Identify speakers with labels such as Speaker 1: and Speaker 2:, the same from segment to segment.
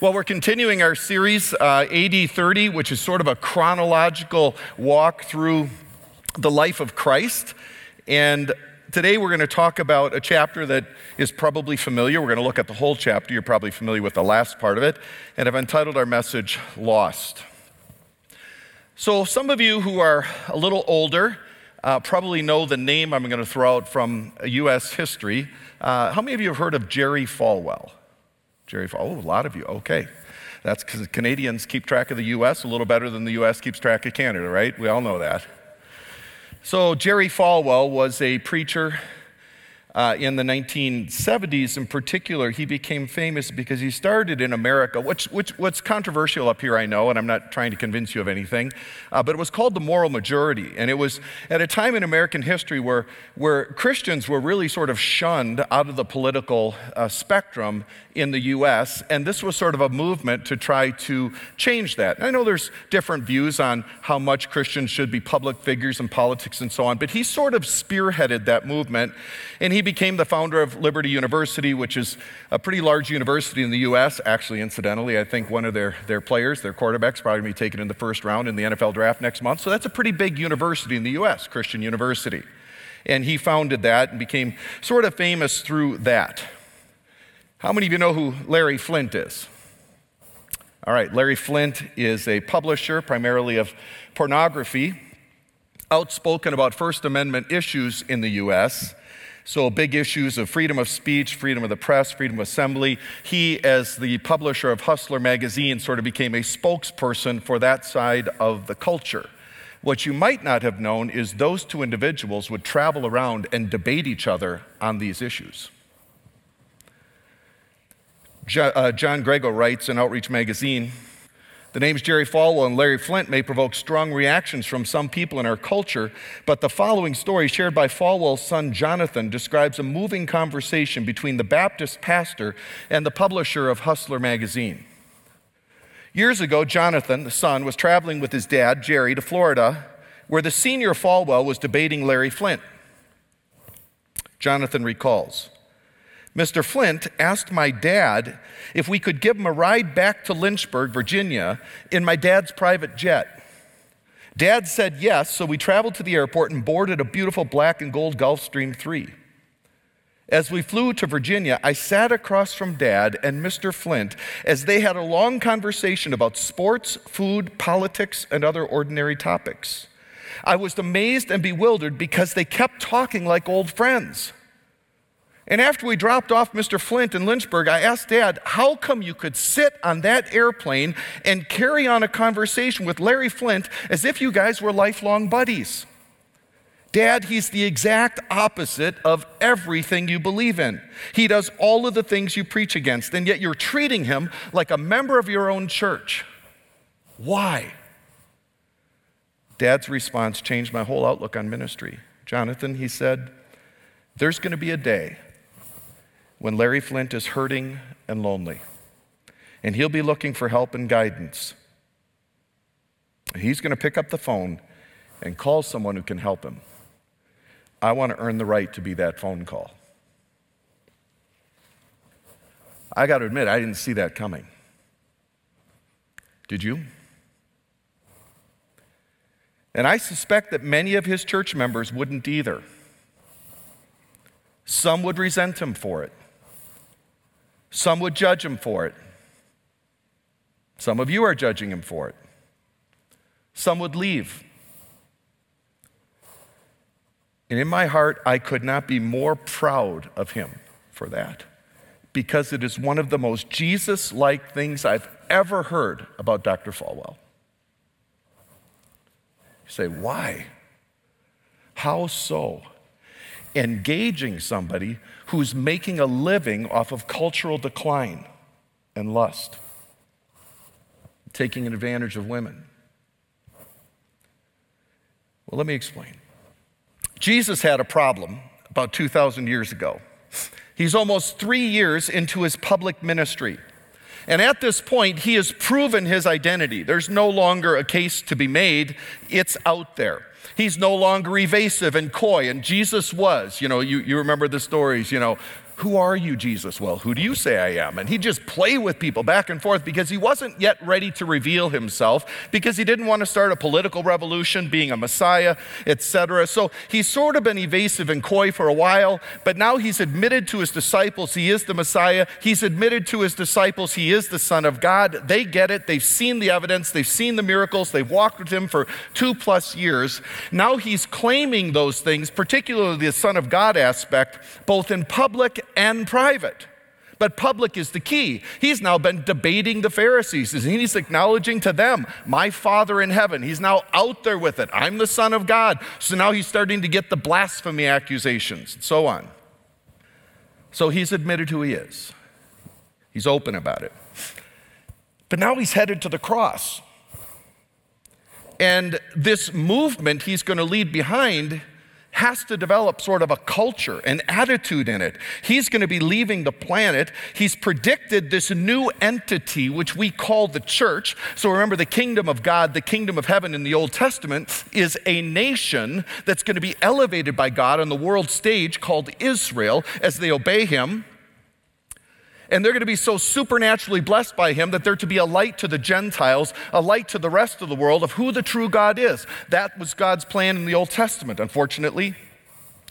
Speaker 1: Well, we're continuing our series, uh, AD 30, which is sort of a chronological walk through the life of Christ. And today we're going to talk about a chapter that is probably familiar. We're going to look at the whole chapter. You're probably familiar with the last part of it. And I've entitled our message, Lost. So, some of you who are a little older uh, probably know the name I'm going to throw out from U.S. history. Uh, how many of you have heard of Jerry Falwell? Jerry, oh, a lot of you. Okay. That's because Canadians keep track of the U.S. a little better than the U.S. keeps track of Canada, right? We all know that. So, Jerry Falwell was a preacher uh, in the 1970s, in particular, he became famous because he started in America, which, which, what's controversial up here, I know, and I'm not trying to convince you of anything, uh, but it was called the moral majority. And it was at a time in American history where, where Christians were really sort of shunned out of the political uh, spectrum in the US, and this was sort of a movement to try to change that. And I know there's different views on how much Christians should be public figures in politics and so on, but he sort of spearheaded that movement, and he became the founder of Liberty University, which is a pretty large university in the U.S. Actually, incidentally, I think one of their, their players, their quarterback's probably going to be taken in the first round in the NFL draft next month. So that's a pretty big university in the U.S., Christian University. And he founded that and became sort of famous through that. How many of you know who Larry Flynt is? All right, Larry Flynt is a publisher primarily of pornography, outspoken about First Amendment issues in the U.S. So, big issues of freedom of speech, freedom of the press, freedom of assembly. He, as the publisher of Hustler magazine, sort of became a spokesperson for that side of the culture. What you might not have known is those two individuals would travel around and debate each other on these issues. Uh, John Grego writes in Outreach magazine the names Jerry Falwell and Larry Flynt may provoke strong reactions from some people in our culture, but the following story, shared by Falwell's son Jonathan, describes a moving conversation between the Baptist pastor and the publisher of Hustler magazine. Years ago, Jonathan, the son, was traveling with his dad, Jerry, to Florida, where the senior Falwell was debating Larry Flynt. Jonathan recalls. Mr. Flynt asked my dad if we could give him a ride back to Lynchburg, Virginia, in my dad's private jet. Dad said yes, so we traveled to the airport and boarded a beautiful black and gold Gulfstream 3. As we flew to Virginia, I sat across from Dad and Mr. Flynt as they had a long conversation about sports, food, politics, and other ordinary topics. I was amazed and bewildered because they kept talking like old friends. And after we dropped off Mr. Flynt in Lynchburg, I asked Dad, how come you could sit on that airplane and carry on a conversation with Larry Flynt as if you guys were lifelong buddies? Dad, he's the exact opposite of everything you believe in. He does all of the things you preach against, and yet you're treating him like a member of your own church. Why? Dad's response changed my whole outlook on ministry. Jonathan, he said, there's going to be a day when Larry Flynt is hurting and lonely, and he'll be looking for help and guidance. He's going to pick up the phone and call someone who can help him. I want to earn the right to be that phone call. I got to admit, I didn't see that coming. Did you? And I suspect that many of his church members wouldn't either. Some would resent him for it. Some would judge him for it. Some of you are judging him for it. Some would leave. And in my heart, I could not be more proud of him for that because it is one of the most Jesus like things I've ever heard about Dr. Falwell. You say, why? How so? Engaging somebody who's making a living off of cultural decline and lust, taking advantage of women. Well, let me explain. Jesus had a problem about 2,000 years ago. He's almost three years into his public ministry. And at this point, he has proven his identity. There's no longer a case to be made, it's out there. He's no longer evasive and coy, and Jesus was. You know, you, you remember the stories, you know, who are you, Jesus? Well, who do you say I am? And he'd just play with people back and forth because he wasn't yet ready to reveal himself, because he didn't want to start a political revolution, being a Messiah, etc. So he's sort of been evasive and coy for a while, but now he's admitted to his disciples he is the Messiah. He's admitted to his disciples he is the Son of God. They get it. They've seen the evidence, they've seen the miracles, they've walked with him for two plus years. Now he's claiming those things, particularly the Son of God aspect, both in public and private. But public is the key. He's now been debating the Pharisees. and He's acknowledging to them, my Father in heaven. He's now out there with it. I'm the Son of God. So now he's starting to get the blasphemy accusations and so on. So he's admitted who he is, he's open about it. But now he's headed to the cross. And this movement he's going to lead behind has to develop sort of a culture, an attitude in it. He's going to be leaving the planet. He's predicted this new entity, which we call the church. So remember, the kingdom of God, the kingdom of heaven in the Old Testament, is a nation that's going to be elevated by God on the world stage called Israel as they obey Him. And they're going to be so supernaturally blessed by him that they're to be a light to the Gentiles, a light to the rest of the world of who the true God is. That was God's plan in the Old Testament. Unfortunately,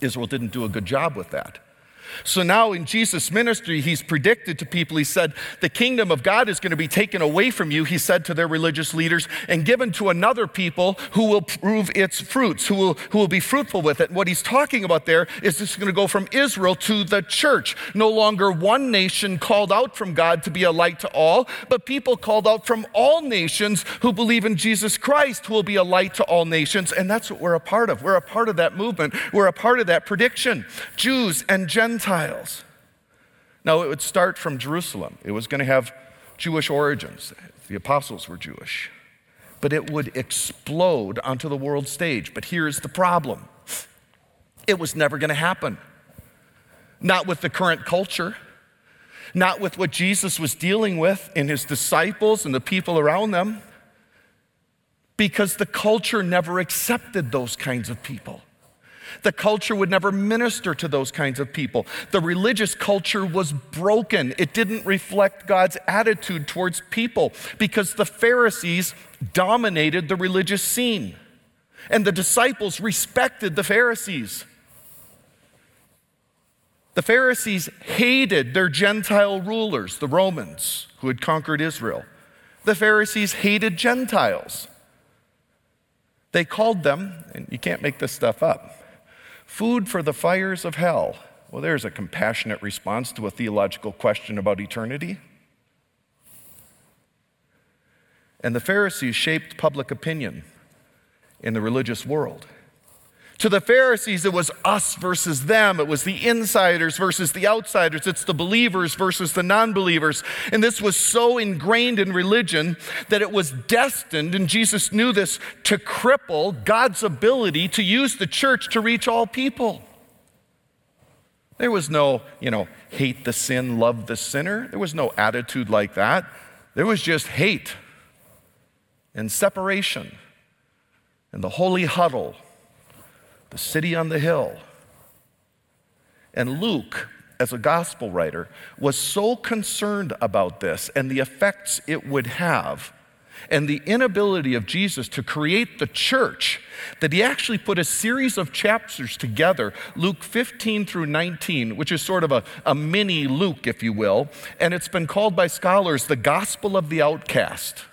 Speaker 1: Israel didn't do a good job with that. So now in Jesus' ministry, he's predicted to people, he said, the kingdom of God is going to be taken away from you, he said to their religious leaders, and given to another people who will prove its fruits, who will, who will be fruitful with it. And what he's talking about there is this is going to go from Israel to the church. No longer one nation called out from God to be a light to all, but people called out from all nations who believe in Jesus Christ who will be a light to all nations. And that's what we're a part of. We're a part of that movement. We're a part of that prediction. Jews and Gentiles Gentiles. Now, it would start from Jerusalem. It was going to have Jewish origins. The apostles were Jewish. But it would explode onto the world stage. But here's the problem it was never going to happen. Not with the current culture, not with what Jesus was dealing with in his disciples and the people around them, because the culture never accepted those kinds of people. The culture would never minister to those kinds of people. The religious culture was broken. It didn't reflect God's attitude towards people because the Pharisees dominated the religious scene. And the disciples respected the Pharisees. The Pharisees hated their Gentile rulers, the Romans, who had conquered Israel. The Pharisees hated Gentiles. They called them, and you can't make this stuff up, Food for the fires of hell. Well, there's a compassionate response to a theological question about eternity. And the Pharisees shaped public opinion in the religious world. To the Pharisees, it was us versus them. It was the insiders versus the outsiders. It's the believers versus the non believers. And this was so ingrained in religion that it was destined, and Jesus knew this, to cripple God's ability to use the church to reach all people. There was no, you know, hate the sin, love the sinner. There was no attitude like that. There was just hate and separation and the holy huddle the city on the hill. And Luke, as a gospel writer, was so concerned about this and the effects it would have and the inability of Jesus to create the church that he actually put a series of chapters together, Luke 15 through 19, which is sort of a, a mini Luke, if you will, and it's been called by scholars the gospel of the outcast.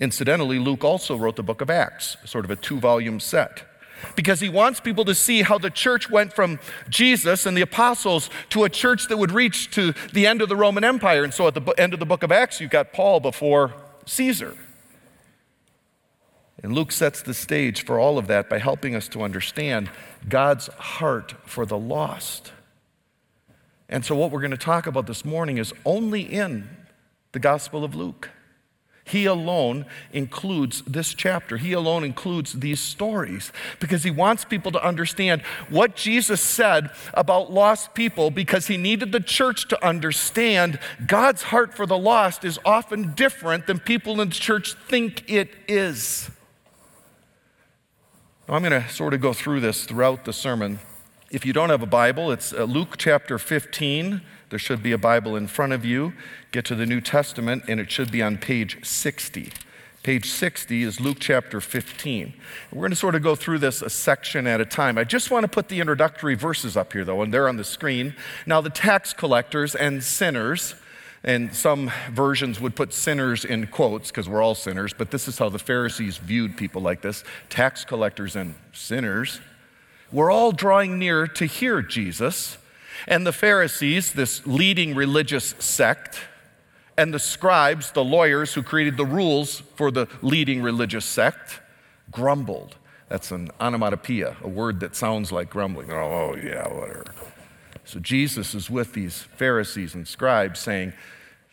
Speaker 1: Incidentally, Luke also wrote the book of Acts, sort of a two volume set, because he wants people to see how the church went from Jesus and the apostles to a church that would reach to the end of the Roman Empire. And so at the end of the book of Acts, you've got Paul before Caesar. And Luke sets the stage for all of that by helping us to understand God's heart for the lost. And so, what we're going to talk about this morning is only in the Gospel of Luke. He alone includes this chapter. He alone includes these stories because he wants people to understand what Jesus said about lost people because he needed the church to understand God's heart for the lost is often different than people in the church think it is. Now, I'm going to sort of go through this throughout the sermon. If you don't have a Bible, it's uh, Luke chapter 15 there should be a Bible in front of you. Get to the New Testament, and it should be on page 60. Page 60 is Luke chapter 15. We're going to sort of go through this a section at a time. I just want to put the introductory verses up here, though, and they're on the screen. Now, the tax collectors and sinners, and some versions would put sinners in quotes because we're all sinners, but this is how the Pharisees viewed people like this tax collectors and sinners. We're all drawing near to hear Jesus and the Pharisees, this leading religious sect, and the scribes, the lawyers who created the rules for the leading religious sect, grumbled. That's an onomatopoeia, a word that sounds like grumbling. Oh, yeah, whatever. So Jesus is with these Pharisees and scribes saying,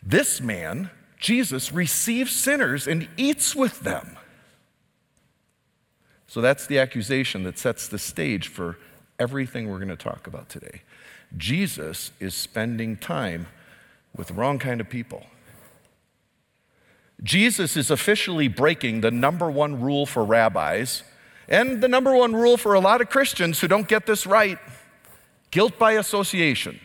Speaker 1: This man, Jesus, receives sinners and eats with them. So that's the accusation that sets the stage for everything we're going to talk about today. Jesus is spending time with the wrong kind of people. Jesus is officially breaking the number one rule for rabbis and the number one rule for a lot of Christians who don't get this right guilt by association.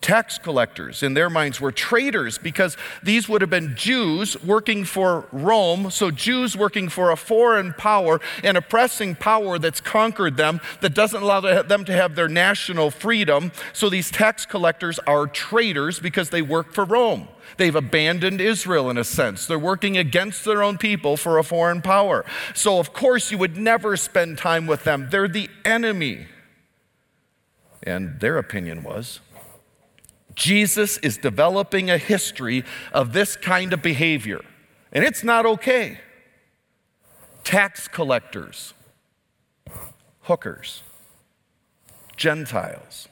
Speaker 1: Tax collectors, in their minds, were traitors because these would have been Jews working for Rome, so Jews working for a foreign power, an oppressing power that's conquered them, that doesn't allow them to have their national freedom. So these tax collectors are traitors because they work for Rome. They've abandoned Israel in a sense. They're working against their own people for a foreign power. So, of course, you would never spend time with them. They're the enemy. And their opinion was Jesus is developing a history of this kind of behavior, and it's not okay. Tax collectors, hookers, Gentiles,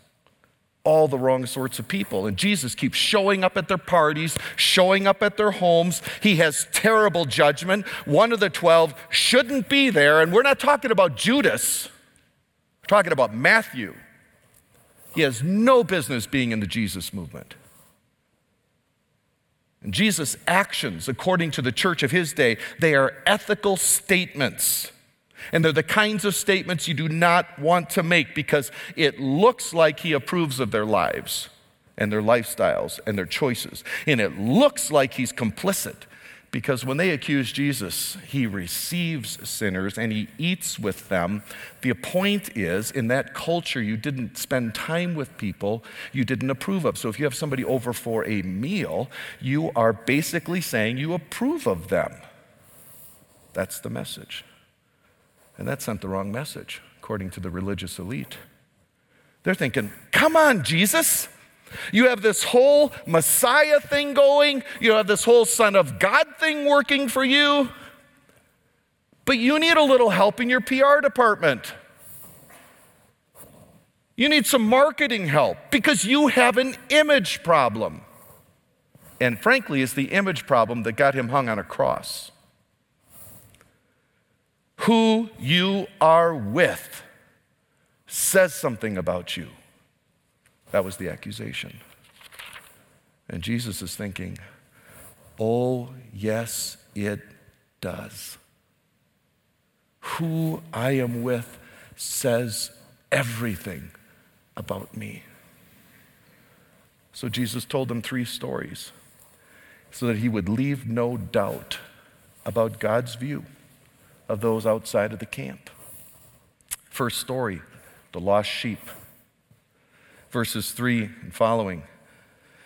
Speaker 1: all the wrong sorts of people. And Jesus keeps showing up at their parties, showing up at their homes. He has terrible judgment. One of the 12 shouldn't be there. And we're not talking about Judas, we're talking about Matthew. He has no business being in the Jesus movement. And Jesus' actions, according to the church of his day, they are ethical statements. And they're the kinds of statements you do not want to make because it looks like he approves of their lives and their lifestyles and their choices. And it looks like he's complicit because when they accuse Jesus, he receives sinners and he eats with them. The point is, in that culture, you didn't spend time with people you didn't approve of. So if you have somebody over for a meal, you are basically saying you approve of them. That's the message. And that sent the wrong message, according to the religious elite. They're thinking, come on, Jesus. You have this whole Messiah thing going, you have this whole Son of God thing working for you, but you need a little help in your PR department. You need some marketing help because you have an image problem. And frankly, it's the image problem that got him hung on a cross. Who you are with says something about you. That was the accusation. And Jesus is thinking, oh, yes, it does. Who I am with says everything about me. So Jesus told them three stories so that he would leave no doubt about God's view of those outside of the camp. First story the lost sheep verses 3 and following.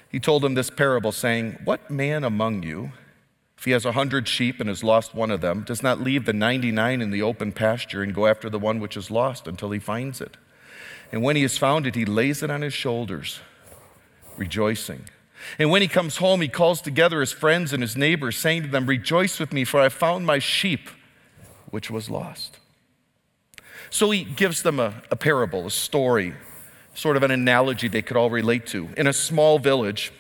Speaker 1: He told them this parable, saying, What man among you, if he has a hundred sheep and has lost one of them, does not leave the 99 in the open pasture and go after the one which is lost until he finds it? And when he has found it, he lays it on his shoulders, rejoicing. And when he comes home, he calls together his friends and his neighbors, saying to them, Rejoice with me, for I found my sheep which was lost. So he gives them a, a parable, a story sort of an analogy they could all relate to. In a small village,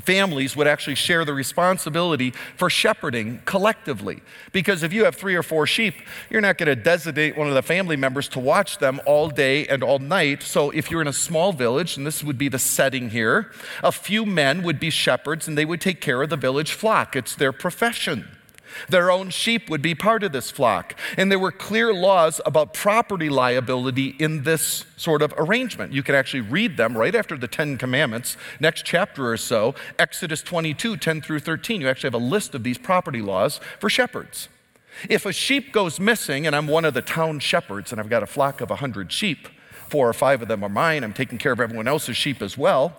Speaker 1: families would actually share the responsibility for shepherding collectively. Because if you have three or four sheep, you're not going to designate one of the family members to watch them all day and all night. So if you're in a small village, and this would be the setting here, a few men would be shepherds and they would take care of the village flock. It's their profession. Their own sheep would be part of this flock. And there were clear laws about property liability in this sort of arrangement. You can actually read them right after the Ten Commandments, next chapter or so, Exodus 22, 10 through 13. You actually have a list of these property laws for shepherds. If a sheep goes missing, and I'm one of the town shepherds, and I've got a flock of 100 sheep, four or five of them are mine, I'm taking care of everyone else's sheep as well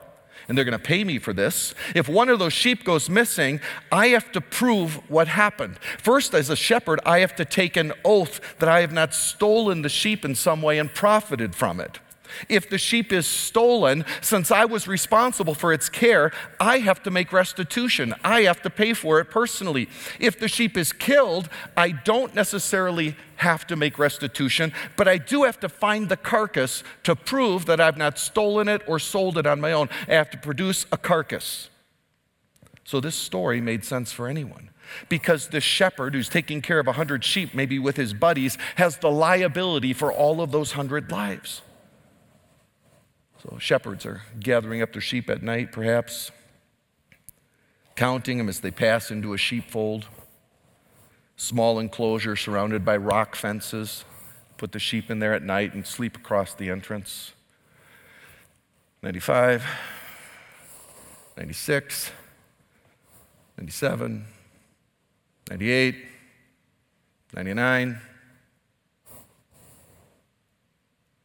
Speaker 1: and they're going to pay me for this. If one of those sheep goes missing, I have to prove what happened. First, as a shepherd, I have to take an oath that I have not stolen the sheep in some way and profited from it. If the sheep is stolen, since I was responsible for its care, I have to make restitution. I have to pay for it personally. If the sheep is killed, I don't necessarily have to make restitution, but I do have to find the carcass to prove that I've not stolen it or sold it on my own. I have to produce a carcass. So this story made sense for anyone because the shepherd who's taking care of a hundred sheep, maybe with his buddies, has the liability for all of those hundred lives. So shepherds are gathering up their sheep at night, perhaps, counting them as they pass into a sheepfold. Small enclosure surrounded by rock fences. Put the sheep in there at night and sleep across the entrance. 95, 96, 97, 98, 99.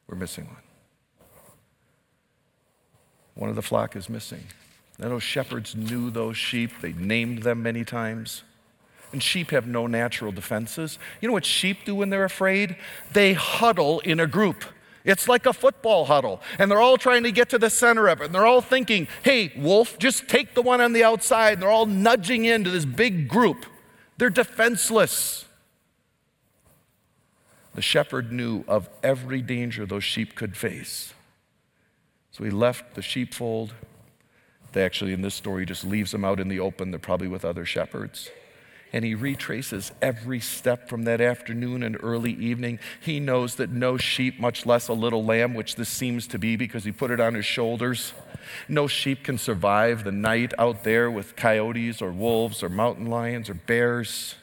Speaker 1: We're missing one. One of the flock is missing. Now, those shepherds knew those sheep, they named them many times. And sheep have no natural defenses. You know what sheep do when they're afraid? They huddle in a group. It's like a football huddle. And they're all trying to get to the center of it. And they're all thinking, hey, wolf, just take the one on the outside. And they're all nudging into this big group. They're defenseless. The shepherd knew of every danger those sheep could face. So he left the sheepfold. They actually, in this story, just leaves them out in the open. They're probably with other shepherds. And he retraces every step from that afternoon and early evening. He knows that no sheep, much less a little lamb, which this seems to be because he put it on his shoulders, no sheep can survive the night out there with coyotes or wolves or mountain lions or bears.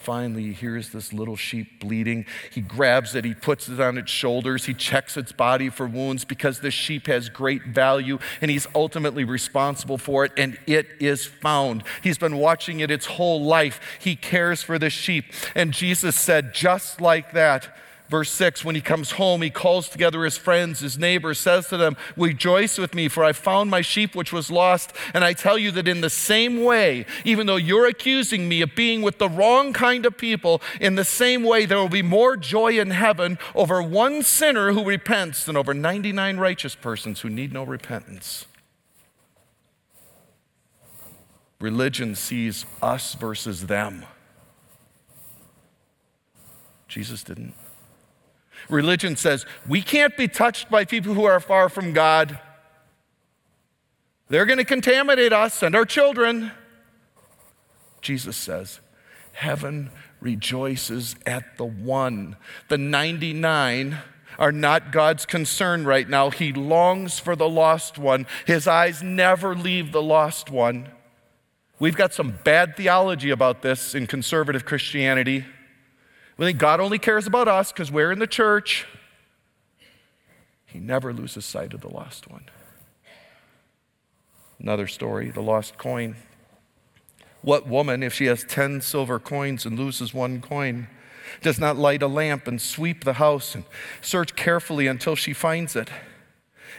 Speaker 1: Finally, he hears this little sheep bleeding. He grabs it, he puts it on its shoulders, he checks its body for wounds because this sheep has great value and he's ultimately responsible for it, and it is found. He's been watching it its whole life. He cares for the sheep. And Jesus said, just like that, Verse 6 When he comes home, he calls together his friends, his neighbors, says to them, Rejoice with me, for I found my sheep which was lost. And I tell you that in the same way, even though you're accusing me of being with the wrong kind of people, in the same way, there will be more joy in heaven over one sinner who repents than over 99 righteous persons who need no repentance. Religion sees us versus them. Jesus didn't. Religion says we can't be touched by people who are far from God. They're going to contaminate us and our children. Jesus says, Heaven rejoices at the one. The 99 are not God's concern right now. He longs for the lost one. His eyes never leave the lost one. We've got some bad theology about this in conservative Christianity. We think God only cares about us because we're in the church. He never loses sight of the lost one. Another story the lost coin. What woman, if she has 10 silver coins and loses one coin, does not light a lamp and sweep the house and search carefully until she finds it?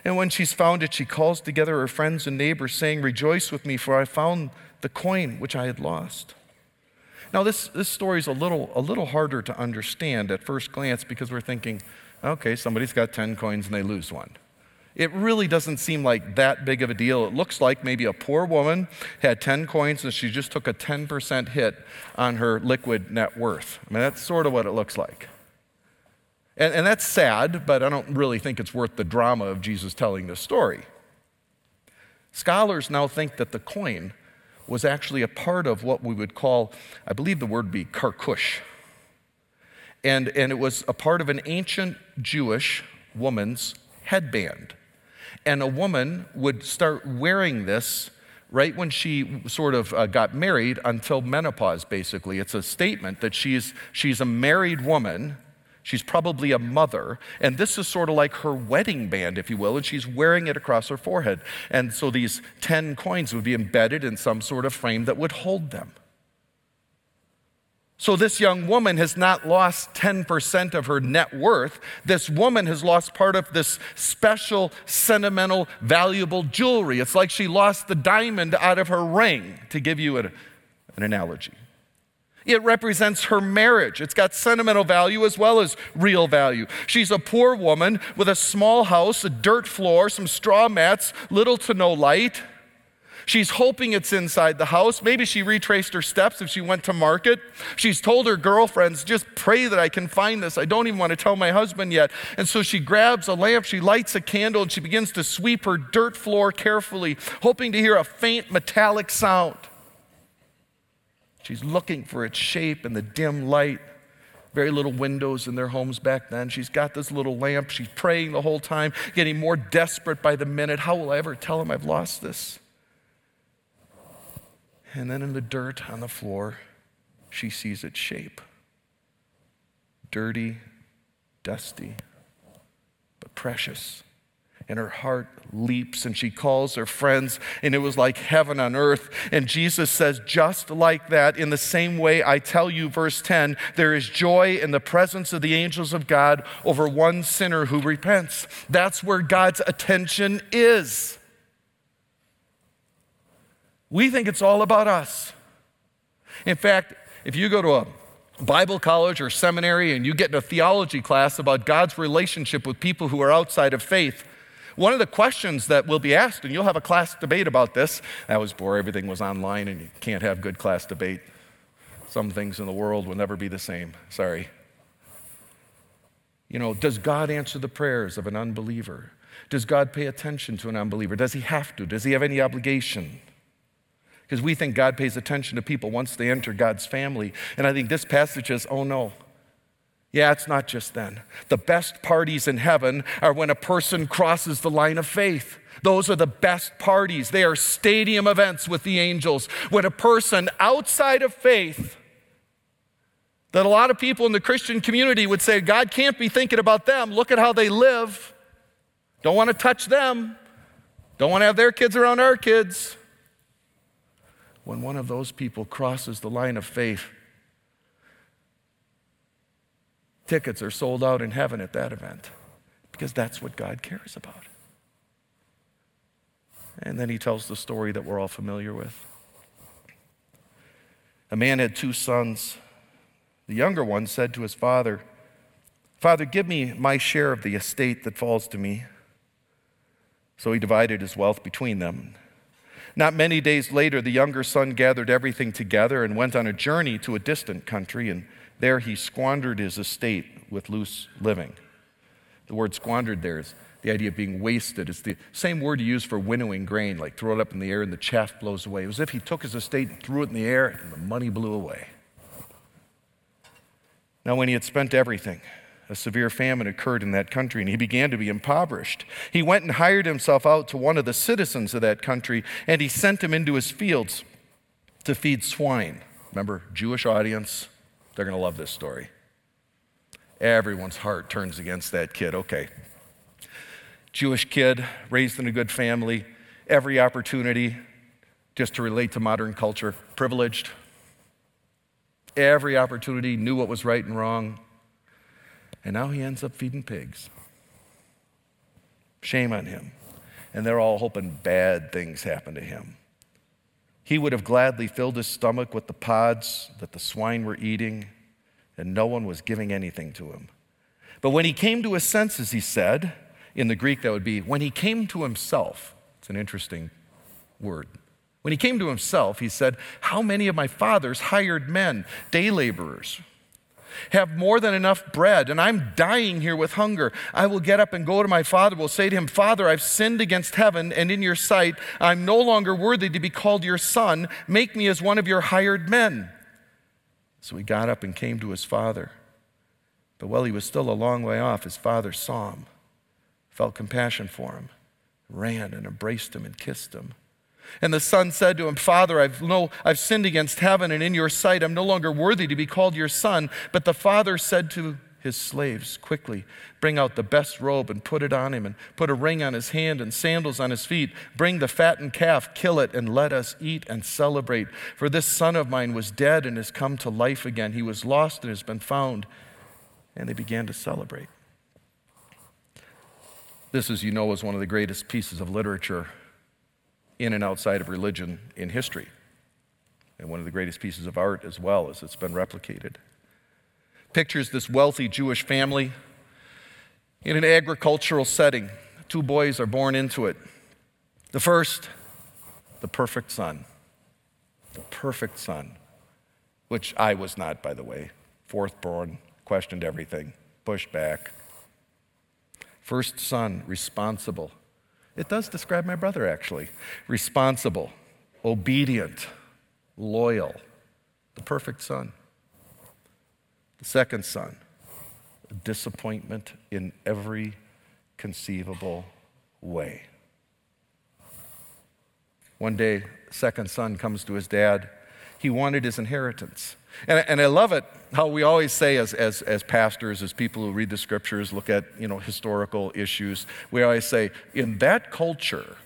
Speaker 1: And when she's found it, she calls together her friends and neighbors, saying, Rejoice with me, for I found the coin which I had lost. Now, this, this story is a little, a little harder to understand at first glance because we're thinking, okay, somebody's got 10 coins and they lose one. It really doesn't seem like that big of a deal. It looks like maybe a poor woman had 10 coins and she just took a 10% hit on her liquid net worth. I mean, that's sort of what it looks like. And, and that's sad, but I don't really think it's worth the drama of Jesus telling this story. Scholars now think that the coin was actually a part of what we would call, I believe the word would be karkush. And, and it was a part of an ancient Jewish woman's headband. And a woman would start wearing this right when she sort of uh, got married until menopause, basically. It's a statement that she's, she's a married woman. She's probably a mother, and this is sort of like her wedding band, if you will, and she's wearing it across her forehead. And so these 10 coins would be embedded in some sort of frame that would hold them. So, this young woman has not lost 10% of her net worth. This woman has lost part of this special, sentimental, valuable jewelry. It's like she lost the diamond out of her ring, to give you an analogy. It represents her marriage. It's got sentimental value as well as real value. She's a poor woman with a small house, a dirt floor, some straw mats, little to no light. She's hoping it's inside the house. Maybe she retraced her steps if she went to market. She's told her girlfriends, just pray that I can find this. I don't even want to tell my husband yet. And so she grabs a lamp, she lights a candle, and she begins to sweep her dirt floor carefully, hoping to hear a faint metallic sound. She's looking for its shape in the dim light. Very little windows in their homes back then. She's got this little lamp. She's praying the whole time, getting more desperate by the minute. How will I ever tell him I've lost this? And then in the dirt on the floor, she sees its shape dirty, dusty, but precious. And her heart leaps and she calls her friends, and it was like heaven on earth. And Jesus says, just like that, in the same way, I tell you, verse 10, there is joy in the presence of the angels of God over one sinner who repents. That's where God's attention is. We think it's all about us. In fact, if you go to a Bible college or seminary and you get in a theology class about God's relationship with people who are outside of faith, one of the questions that will be asked, and you'll have a class debate about this, that was before everything was online and you can't have good class debate. Some things in the world will never be the same. Sorry. You know, does God answer the prayers of an unbeliever? Does God pay attention to an unbeliever? Does he have to? Does he have any obligation? because we think God pays attention to people once they enter God's family. And I think this passage is, oh no. Yeah, it's not just then. The best parties in heaven are when a person crosses the line of faith. Those are the best parties. They are stadium events with the angels. When a person outside of faith, that a lot of people in the Christian community would say, God can't be thinking about them. Look at how they live. Don't want to touch them. Don't want to have their kids around our kids when one of those people crosses the line of faith, tickets are sold out in heaven at that event because that's what God cares about. And then he tells the story that we're all familiar with. A man had two sons. The younger one said to his father, Father, give me my share of the estate that falls to me. So he divided his wealth between them. Not many days later, the younger son gathered everything together and went on a journey to a distant country, and there he squandered his estate with loose living. The word squandered there is the idea of being wasted. It's the same word you use for winnowing grain, like throw it up in the air and the chaff blows away. It was as if he took his estate and threw it in the air and the money blew away. Now, when he had spent everything, a severe famine occurred in that country, and he began to be impoverished. He went and hired himself out to one of the citizens of that country, and he sent him into his fields to feed swine. Remember, Jewish audience, they're going to love this story. Everyone's heart turns against that kid. Okay. Jewish kid, raised in a good family, every opportunity just to relate to modern culture, privileged. Every opportunity, knew what was right and wrong and now he ends up feeding pigs. Shame on him. And they're all hoping bad things happen to him. He would have gladly filled his stomach with the pods that the swine were eating, and no one was giving anything to him. But when he came to his senses, he said, in the Greek, that would be when he came to himself. It's an interesting word. When he came to himself, he said, How many of my father's hired men, day laborers, have more than enough bread, and I'm dying here with hunger. I will get up and go to my father, will say to him, Father, I've sinned against heaven and in your sight. I'm no longer worthy to be called your son. Make me as one of your hired men. So he got up and came to his father. But while he was still a long way off, his father saw him, felt compassion for him, ran and embraced him and kissed him. And the son said to him, Father, I've, no, I've sinned against heaven and in your sight. I'm no longer worthy to be called your son. But the father said to his slaves, Quickly, bring out the best robe and put it on him, and put a ring on his hand and sandals on his feet. Bring the fattened calf, kill it, and let us eat and celebrate. For this son of mine was dead and has come to life again. He was lost and has been found. And they began to celebrate. This, as you know, was one of the greatest pieces of literature in and outside of religion in history. And one of the greatest pieces of art as well as it's been replicated. Pictures this wealthy Jewish family in an agricultural setting. Two boys are born into it. The first, the perfect son. The perfect son, which I was not, by the way. Fourth born, questioned everything, pushed back. First son, responsible, it does describe my brother, actually. Responsible, obedient, loyal, the perfect son. The second son, disappointment in every conceivable way. One day, second son comes to his dad. He wanted his inheritance. And, and I love it how we always say as, as, as pastors, as people who read the scriptures, look at you know, historical issues, we always say, in that culture,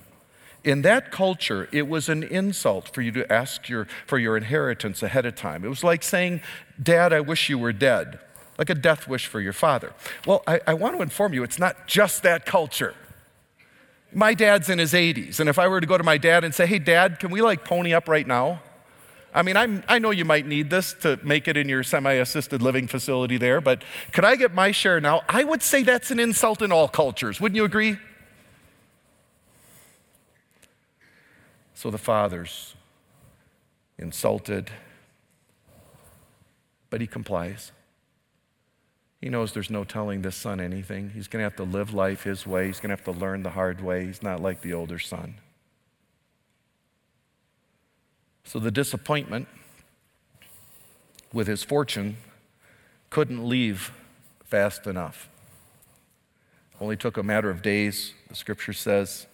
Speaker 1: in that culture, it was an insult for you to ask your, for your inheritance ahead of time. It was like saying, Dad, I wish you were dead, like a death wish for your father. Well, I, I want to inform you, it's not just that culture. My dad's in his 80s, and if I were to go to my dad and say, Hey, Dad, can we like pony up right now? I mean, I'm, i know you might need this to make it in your semi assisted living facility there, but could I get my share now? I would say that's an insult in all cultures. Wouldn't you agree? So the father's insulted, but he complies. He knows there's no telling this son anything. He's going to have to live life his way. He's going to have to learn the hard way. He's not like the older son. So the disappointment with his fortune couldn't leave fast enough. Only took a matter of days, the scripture says.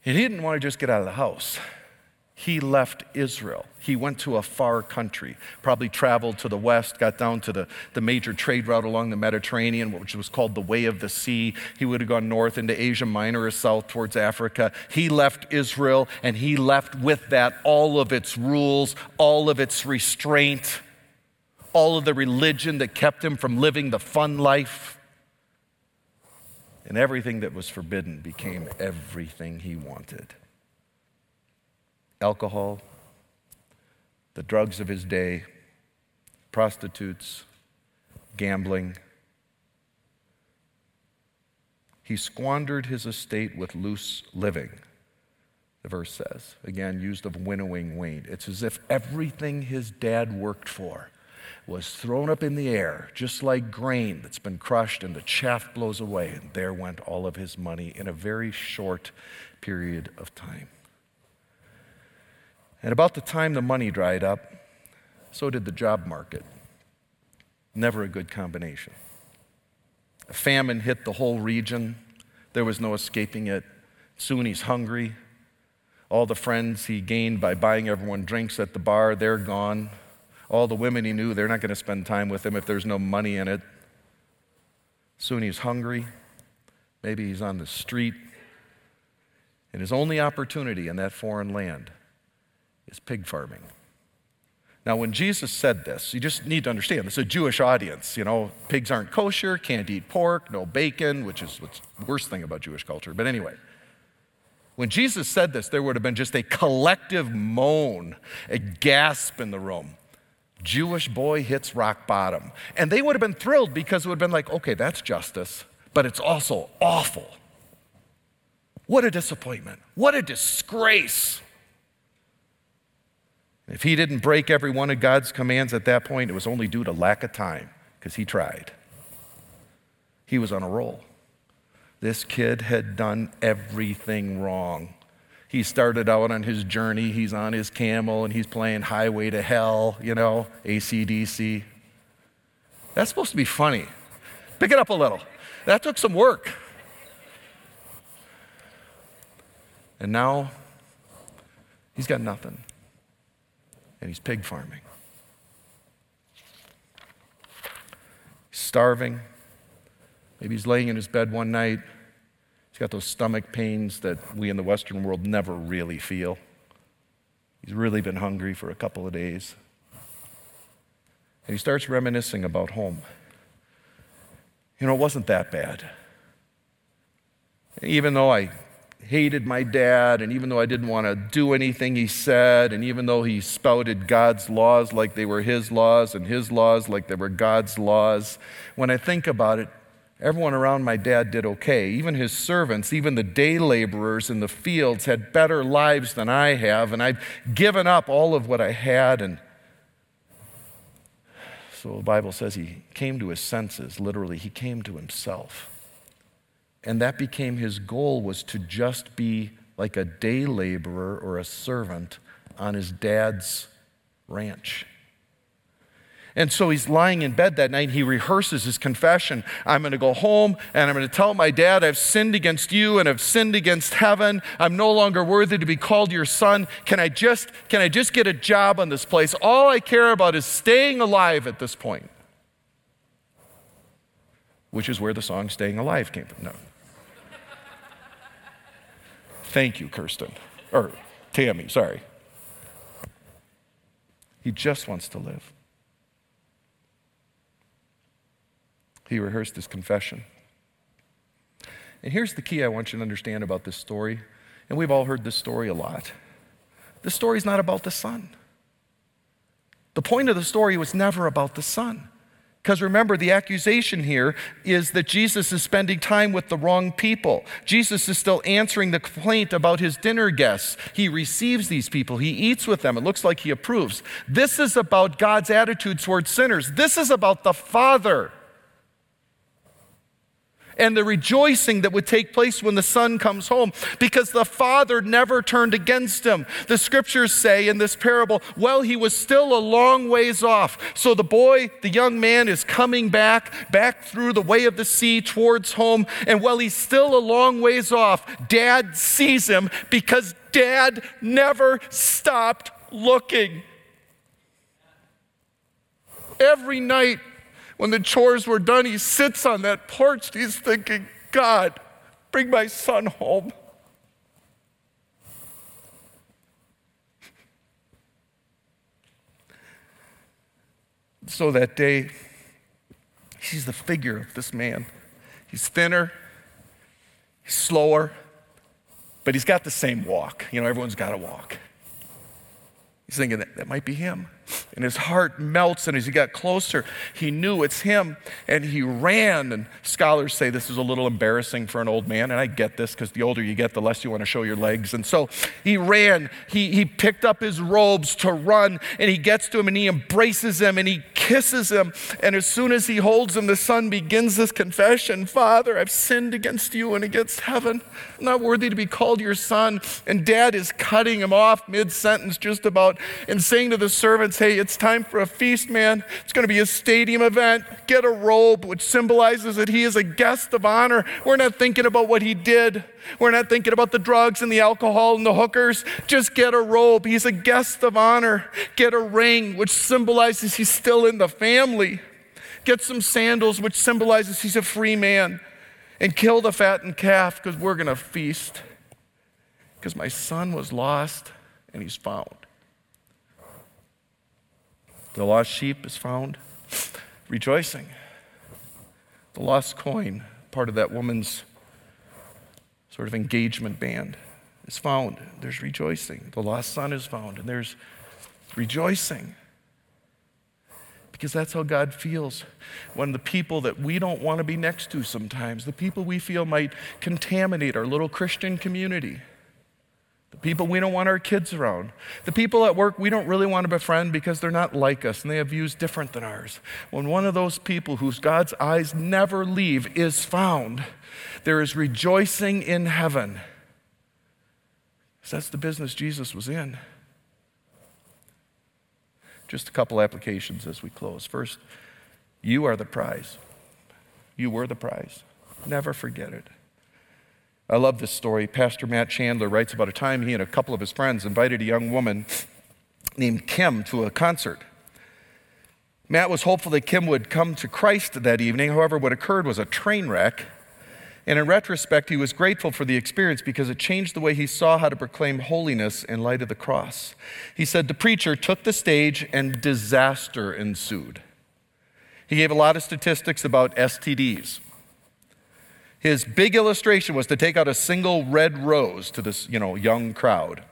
Speaker 1: He didn't want to just get out of the house he left Israel. He went to a far country, probably traveled to the west, got down to the, the major trade route along the Mediterranean, which was called the Way of the Sea. He would have gone north into Asia Minor or south towards Africa. He left Israel, and he left with that all of its rules, all of its restraint, all of the religion that kept him from living the fun life. And everything that was forbidden became everything he wanted alcohol, the drugs of his day, prostitutes, gambling. He squandered his estate with loose living, the verse says. Again, used of winnowing wane. It's as if everything his dad worked for was thrown up in the air, just like grain that's been crushed and the chaff blows away, and there went all of his money in a very short period of time. And about the time the money dried up, so did the job market. Never a good combination. A famine hit the whole region. There was no escaping it. Soon he's hungry. All the friends he gained by buying everyone drinks at the bar, they're gone. All the women he knew, they're not going to spend time with him if there's no money in it. Soon he's hungry. Maybe he's on the street. And his only opportunity in that foreign land is pig farming. Now, when Jesus said this, you just need to understand is a Jewish audience. You know, pigs aren't kosher, can't eat pork, no bacon, which is what's the worst thing about Jewish culture. But anyway, when Jesus said this, there would have been just a collective moan, a gasp in the room. Jewish boy hits rock bottom. And they would have been thrilled because it would have been like, okay, that's justice, but it's also awful. What a disappointment. What a disgrace. If he didn't break every one of God's commands at that point, it was only due to lack of time because he tried. He was on a roll. This kid had done everything wrong. He started out on his journey, he's on his camel, and he's playing Highway to Hell, you know, ACDC. That's supposed to be funny. Pick it up a little. That took some work. And now he's got nothing. And he's pig farming. He's starving. Maybe he's laying in his bed one night. He's got those stomach pains that we in the Western world never really feel. He's really been hungry for a couple of days. And he starts reminiscing about home. You know, it wasn't that bad. Even though I hated my dad, and even though I didn't want to do anything he said, and even though he spouted God's laws like they were his laws and his laws like they were God's laws, when I think about it, everyone around my dad did okay. Even his servants, even the day laborers in the fields had better lives than I have, and I've given up all of what I had. And so the Bible says he came to his senses, literally, he came to himself. And that became his goal was to just be like a day laborer or a servant on his dad's ranch. And so he's lying in bed that night. He rehearses his confession. I'm going to go home and I'm going to tell my dad, I've sinned against you and I've sinned against heaven. I'm no longer worthy to be called your son. Can I just, can I just get a job on this place? All I care about is staying alive at this point. Which is where the song Staying Alive came from. No. Thank you, Kirsten. Or Tammy, sorry. He just wants to live. He rehearsed his confession. And here's the key I want you to understand about this story. And we've all heard this story a lot. The story is not about the son. The point of the story was never about the son. Because remember, the accusation here is that Jesus is spending time with the wrong people. Jesus is still answering the complaint about his dinner guests. He receives these people, he eats with them. It looks like he approves. This is about God's attitude towards sinners. This is about the Father and the rejoicing that would take place when the son comes home because the father never turned against him. The scriptures say in this parable, well, he was still a long ways off. So the boy, the young man, is coming back, back through the way of the sea towards home. And while he's still a long ways off, dad sees him because dad never stopped looking. Every night, when the chores were done, he sits on that porch. He's thinking, God, bring my son home. So that day, he's the figure of this man. He's thinner, he's slower, but he's got the same walk. You know, everyone's got a walk. He's thinking that, that might be him. And his heart melts, and as he got closer, he knew it's him, and he ran. And scholars say this is a little embarrassing for an old man, and I get this because the older you get, the less you want to show your legs. And so he ran. He, he picked up his robes to run, and he gets to him, and he embraces him, and he kisses him. And as soon as he holds him, the son begins this confession Father, I've sinned against you and against heaven. I'm not worthy to be called your son. And dad is cutting him off mid sentence, just about, and saying to the servants, Hey, it's time for a feast, man. It's going to be a stadium event. Get a robe, which symbolizes that he is a guest of honor. We're not thinking about what he did. We're not thinking about the drugs and the alcohol and the hookers. Just get a robe. He's a guest of honor. Get a ring, which symbolizes he's still in the family. Get some sandals, which symbolizes he's a free man. And kill the fattened calf because we're going to feast. Because my son was lost and he's found. The lost sheep is found, rejoicing. The lost coin, part of that woman's sort of engagement band, is found. There's rejoicing. The lost son is found, and there's rejoicing. Because that's how God feels when the people that we don't want to be next to sometimes, the people we feel might contaminate our little Christian community, The people we don't want our kids around. The people at work we don't really want to befriend because they're not like us and they have views different than ours. When one of those people whose God's eyes never leave is found, there is rejoicing in heaven. That's the business Jesus was in. Just a couple applications as we close. First, you are the prize. You were the prize. Never forget it. I love this story. Pastor Matt Chandler writes about a time he and a couple of his friends invited a young woman named Kim to a concert. Matt was hopeful that Kim would come to Christ that evening. However, what occurred was a train wreck. And in retrospect, he was grateful for the experience because it changed the way he saw how to proclaim holiness in light of the cross. He said the preacher took the stage and disaster ensued. He gave a lot of statistics about STDs. His big illustration was to take out a single red rose to this, you know, young crowd.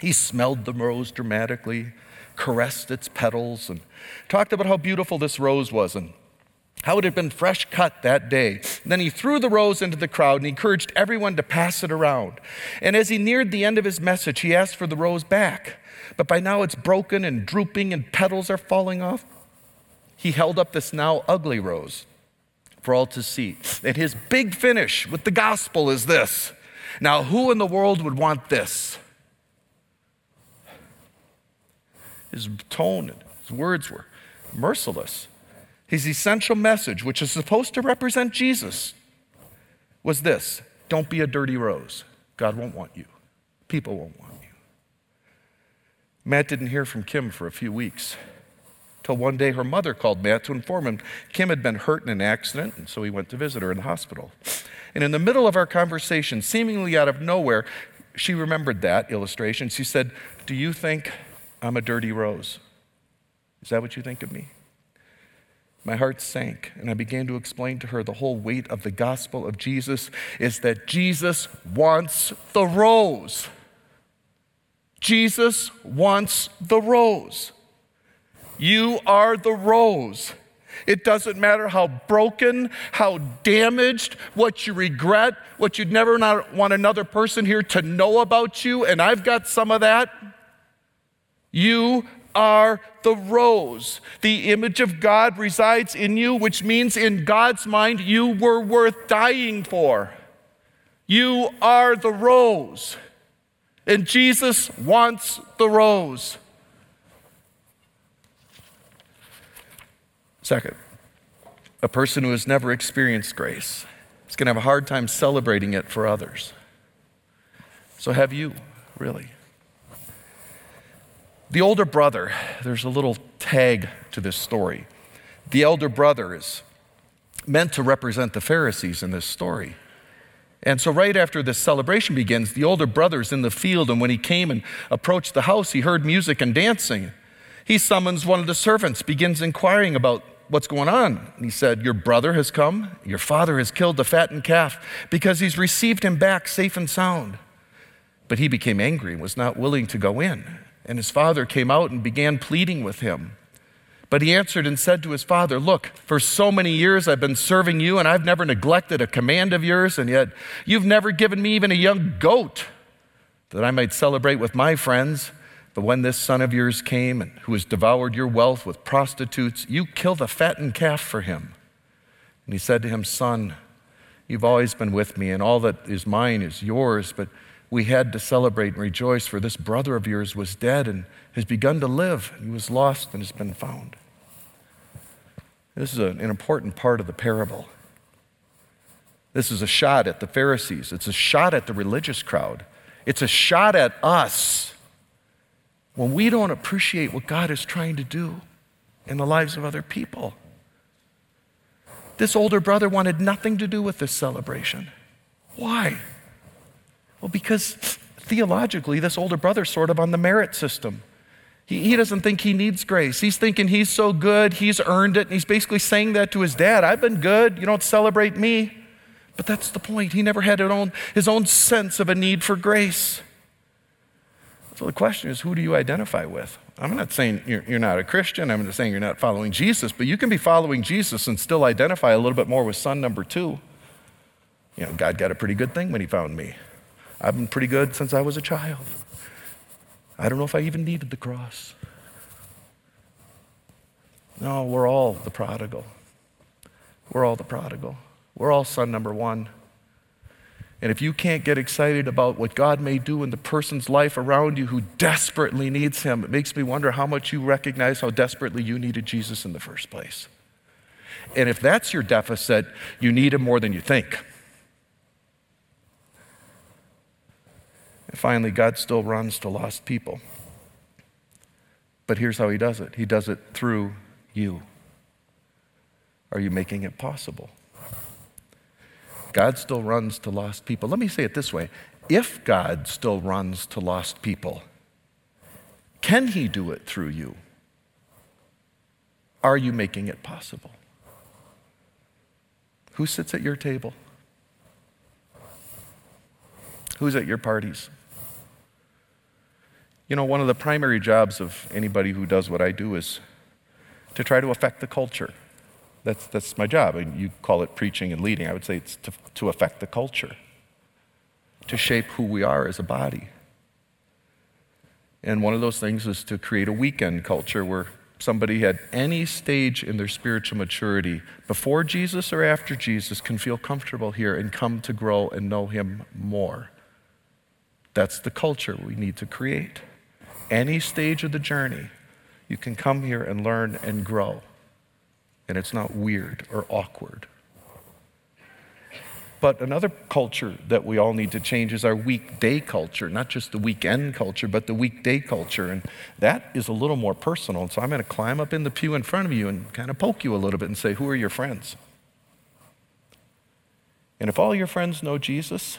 Speaker 1: He smelled the rose dramatically, caressed its petals, and talked about how beautiful this rose was and how it had been fresh cut that day. then he threw the rose into the crowd and encouraged everyone to pass it around. And as he neared the end of his message, he asked for the rose back. But by now it's broken and drooping and petals are falling off. He held up this now ugly rose for all to see. And his big finish with the gospel is this. Now, who in the world would want this? His tone and his words were merciless. His essential message, which is supposed to represent Jesus, was this Don't be a dirty rose. God won't want you, people won't want you. Matt didn't hear from Kim for a few weeks. Till one day her mother called Matt to inform him Kim had been hurt in an accident, and so he went to visit her in the hospital. And in the middle of our conversation, seemingly out of nowhere, she remembered that illustration. She said, Do you think I'm a dirty rose? Is that what you think of me? My heart sank, and I began to explain to her the whole weight of the gospel of Jesus is that Jesus wants the rose. Jesus wants the rose. You are the rose. It doesn't matter how broken, how damaged, what you regret, what you'd never want another person here to know about you, and I've got some of that. You are the rose. The image of God resides in you, which means in God's mind, you were worth dying for. You are the rose. And Jesus wants the rose. Second, a person who has never experienced grace is going to have a hard time celebrating it for others. So, have you, really? The older brother, there's a little tag to this story. The elder brother is meant to represent the Pharisees in this story. And so, right after this celebration begins, the older brother's in the field, and when he came and approached the house, he heard music and dancing. He summons one of the servants, begins inquiring about What's going on? He said, Your brother has come. Your father has killed the fattened calf because he's received him back safe and sound. But he became angry and was not willing to go in. And his father came out and began pleading with him. But he answered and said to his father, Look, for so many years I've been serving you, and I've never neglected a command of yours, and yet you've never given me even a young goat that I might celebrate with my friends. But when this son of yours came, and who has devoured your wealth with prostitutes, you killed a fattened calf for him. And he said to him, Son, you've always been with me, and all that is mine is yours. But we had to celebrate and rejoice, for this brother of yours was dead and has begun to live. He was lost and has been found. This is an important part of the parable. This is a shot at the Pharisees, it's a shot at the religious crowd, it's a shot at us when we don't appreciate what God is trying to do in the lives of other people. This older brother wanted nothing to do with this celebration. Why? Well, because theologically, this older brother's sort of on the merit system. He, he doesn't think he needs grace. He's thinking he's so good, he's earned it, and he's basically saying that to his dad I've been good, you don't celebrate me. But that's the point. He never had his own, his own sense of a need for grace. So the question is, who do you identify with? I'm not saying you're, you're, not a Christian. I'm not saying you're not following Jesus, but you can be following Jesus and still identify a little bit more with son number two. You know, God got a pretty good thing when he found me. I've been pretty good since I was a child. I don't know if I even needed the cross. No, we're all the prodigal. We're all the prodigal. We're all son number one. And if you can't get excited about what God may do in the person's life around you who desperately needs Him, it makes me wonder how much you recognize how desperately you needed Jesus in the first place. And if that's your deficit, you need Him more than you think. And finally, God still runs to lost people. But here's how He does it He does it through you. Are you making it possible? God still runs to lost people. Let me say it this way if God still runs to lost people, can He do it through you? Are you making it possible? Who sits at your table? Who's at your parties? You know, one of the primary jobs of anybody who does what I do is to try to affect the culture. That's, that's my job. You call it preaching and leading. I would say it's to, to affect the culture, to shape who we are as a body. And one of those things is to create a weekend culture where somebody at any stage in their spiritual maturity, before Jesus or after Jesus, can feel comfortable here and come to grow and know Him more. That's the culture we need to create. Any stage of the journey, you can come here and learn and grow and it's not weird or awkward. But another culture that we all need to change is our weekday culture, not just the weekend culture, but the weekday culture. And that is a little more personal. And so I'm going to climb up in the pew in front of you and kind of poke you a little bit and say, Who are your friends? And if all your friends know Jesus,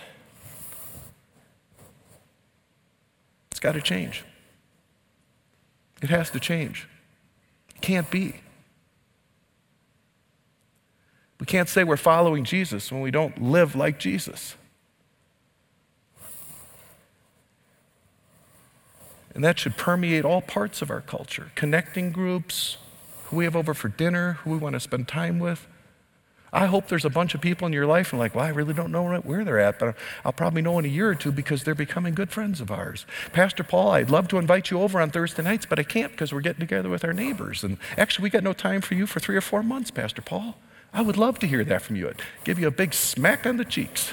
Speaker 1: it's got to change. It has to change. It can't be. We can't say we're following Jesus when we don't live like Jesus. And that should permeate all parts of our culture connecting groups, who we have over for dinner, who we want to spend time with. I hope there's a bunch of people in your life and like, well, I really don't know where they're at, but I'll probably know in a year or two because they're becoming good friends of ours. Pastor Paul, I'd love to invite you over on Thursday nights, but I can't because we're getting together with our neighbors. And actually, we got no time for you for three or four months, Pastor Paul. I would love to hear that from you. I'd give you a big smack on the cheeks.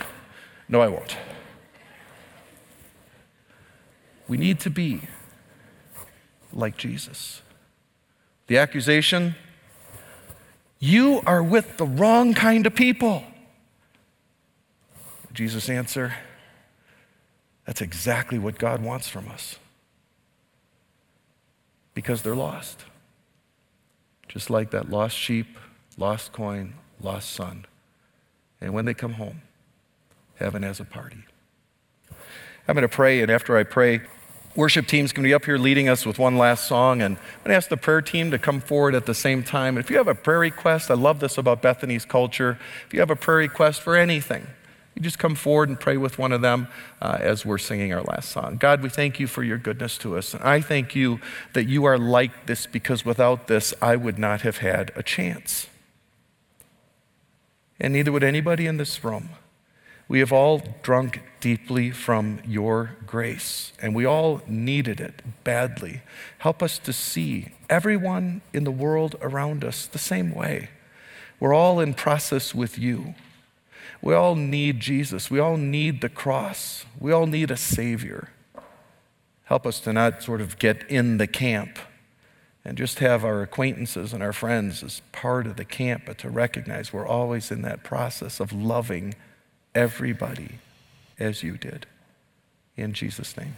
Speaker 1: No, I won't. We need to be like Jesus. The accusation you are with the wrong kind of people. Jesus' answer that's exactly what God wants from us because they're lost. Just like that lost sheep lost coin, lost son. And when they come home, heaven has a party. I'm going to pray, and after I pray, worship team's going to be up here leading us with one last song, and I'm going to ask the prayer team to come forward at the same time. And if you have a prayer request, I love this about Bethany's culture. If you have a prayer request for anything, you just come forward and pray with one of them uh, as we're singing our last song. God, we thank you for your goodness to us. And I thank you that you are like this because without this, I would not have had a chance and neither would anybody in this room. We have all drunk deeply from your grace, and we all needed it badly. Help us to see everyone in the world around us the same way. We're all in process with you. We all need Jesus. We all need the cross. We all need a Savior. Help us to not sort of get in the camp and just have our acquaintances and our friends as part of the camp, but to recognize we're always in that process of loving everybody as you did. In Jesus' name.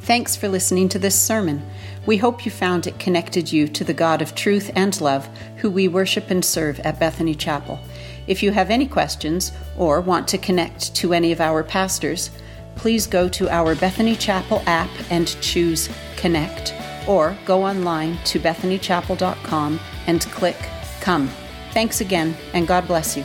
Speaker 2: Thanks for listening to this sermon. We hope you found it connected you to the God of truth and love, who we worship and serve at Bethany Chapel. If you have any questions or want to connect to any of our pastors, please go to our Bethany Chapel app and choose Connect or go online to bethanychapel.com and click Come. Thanks again, and God bless you.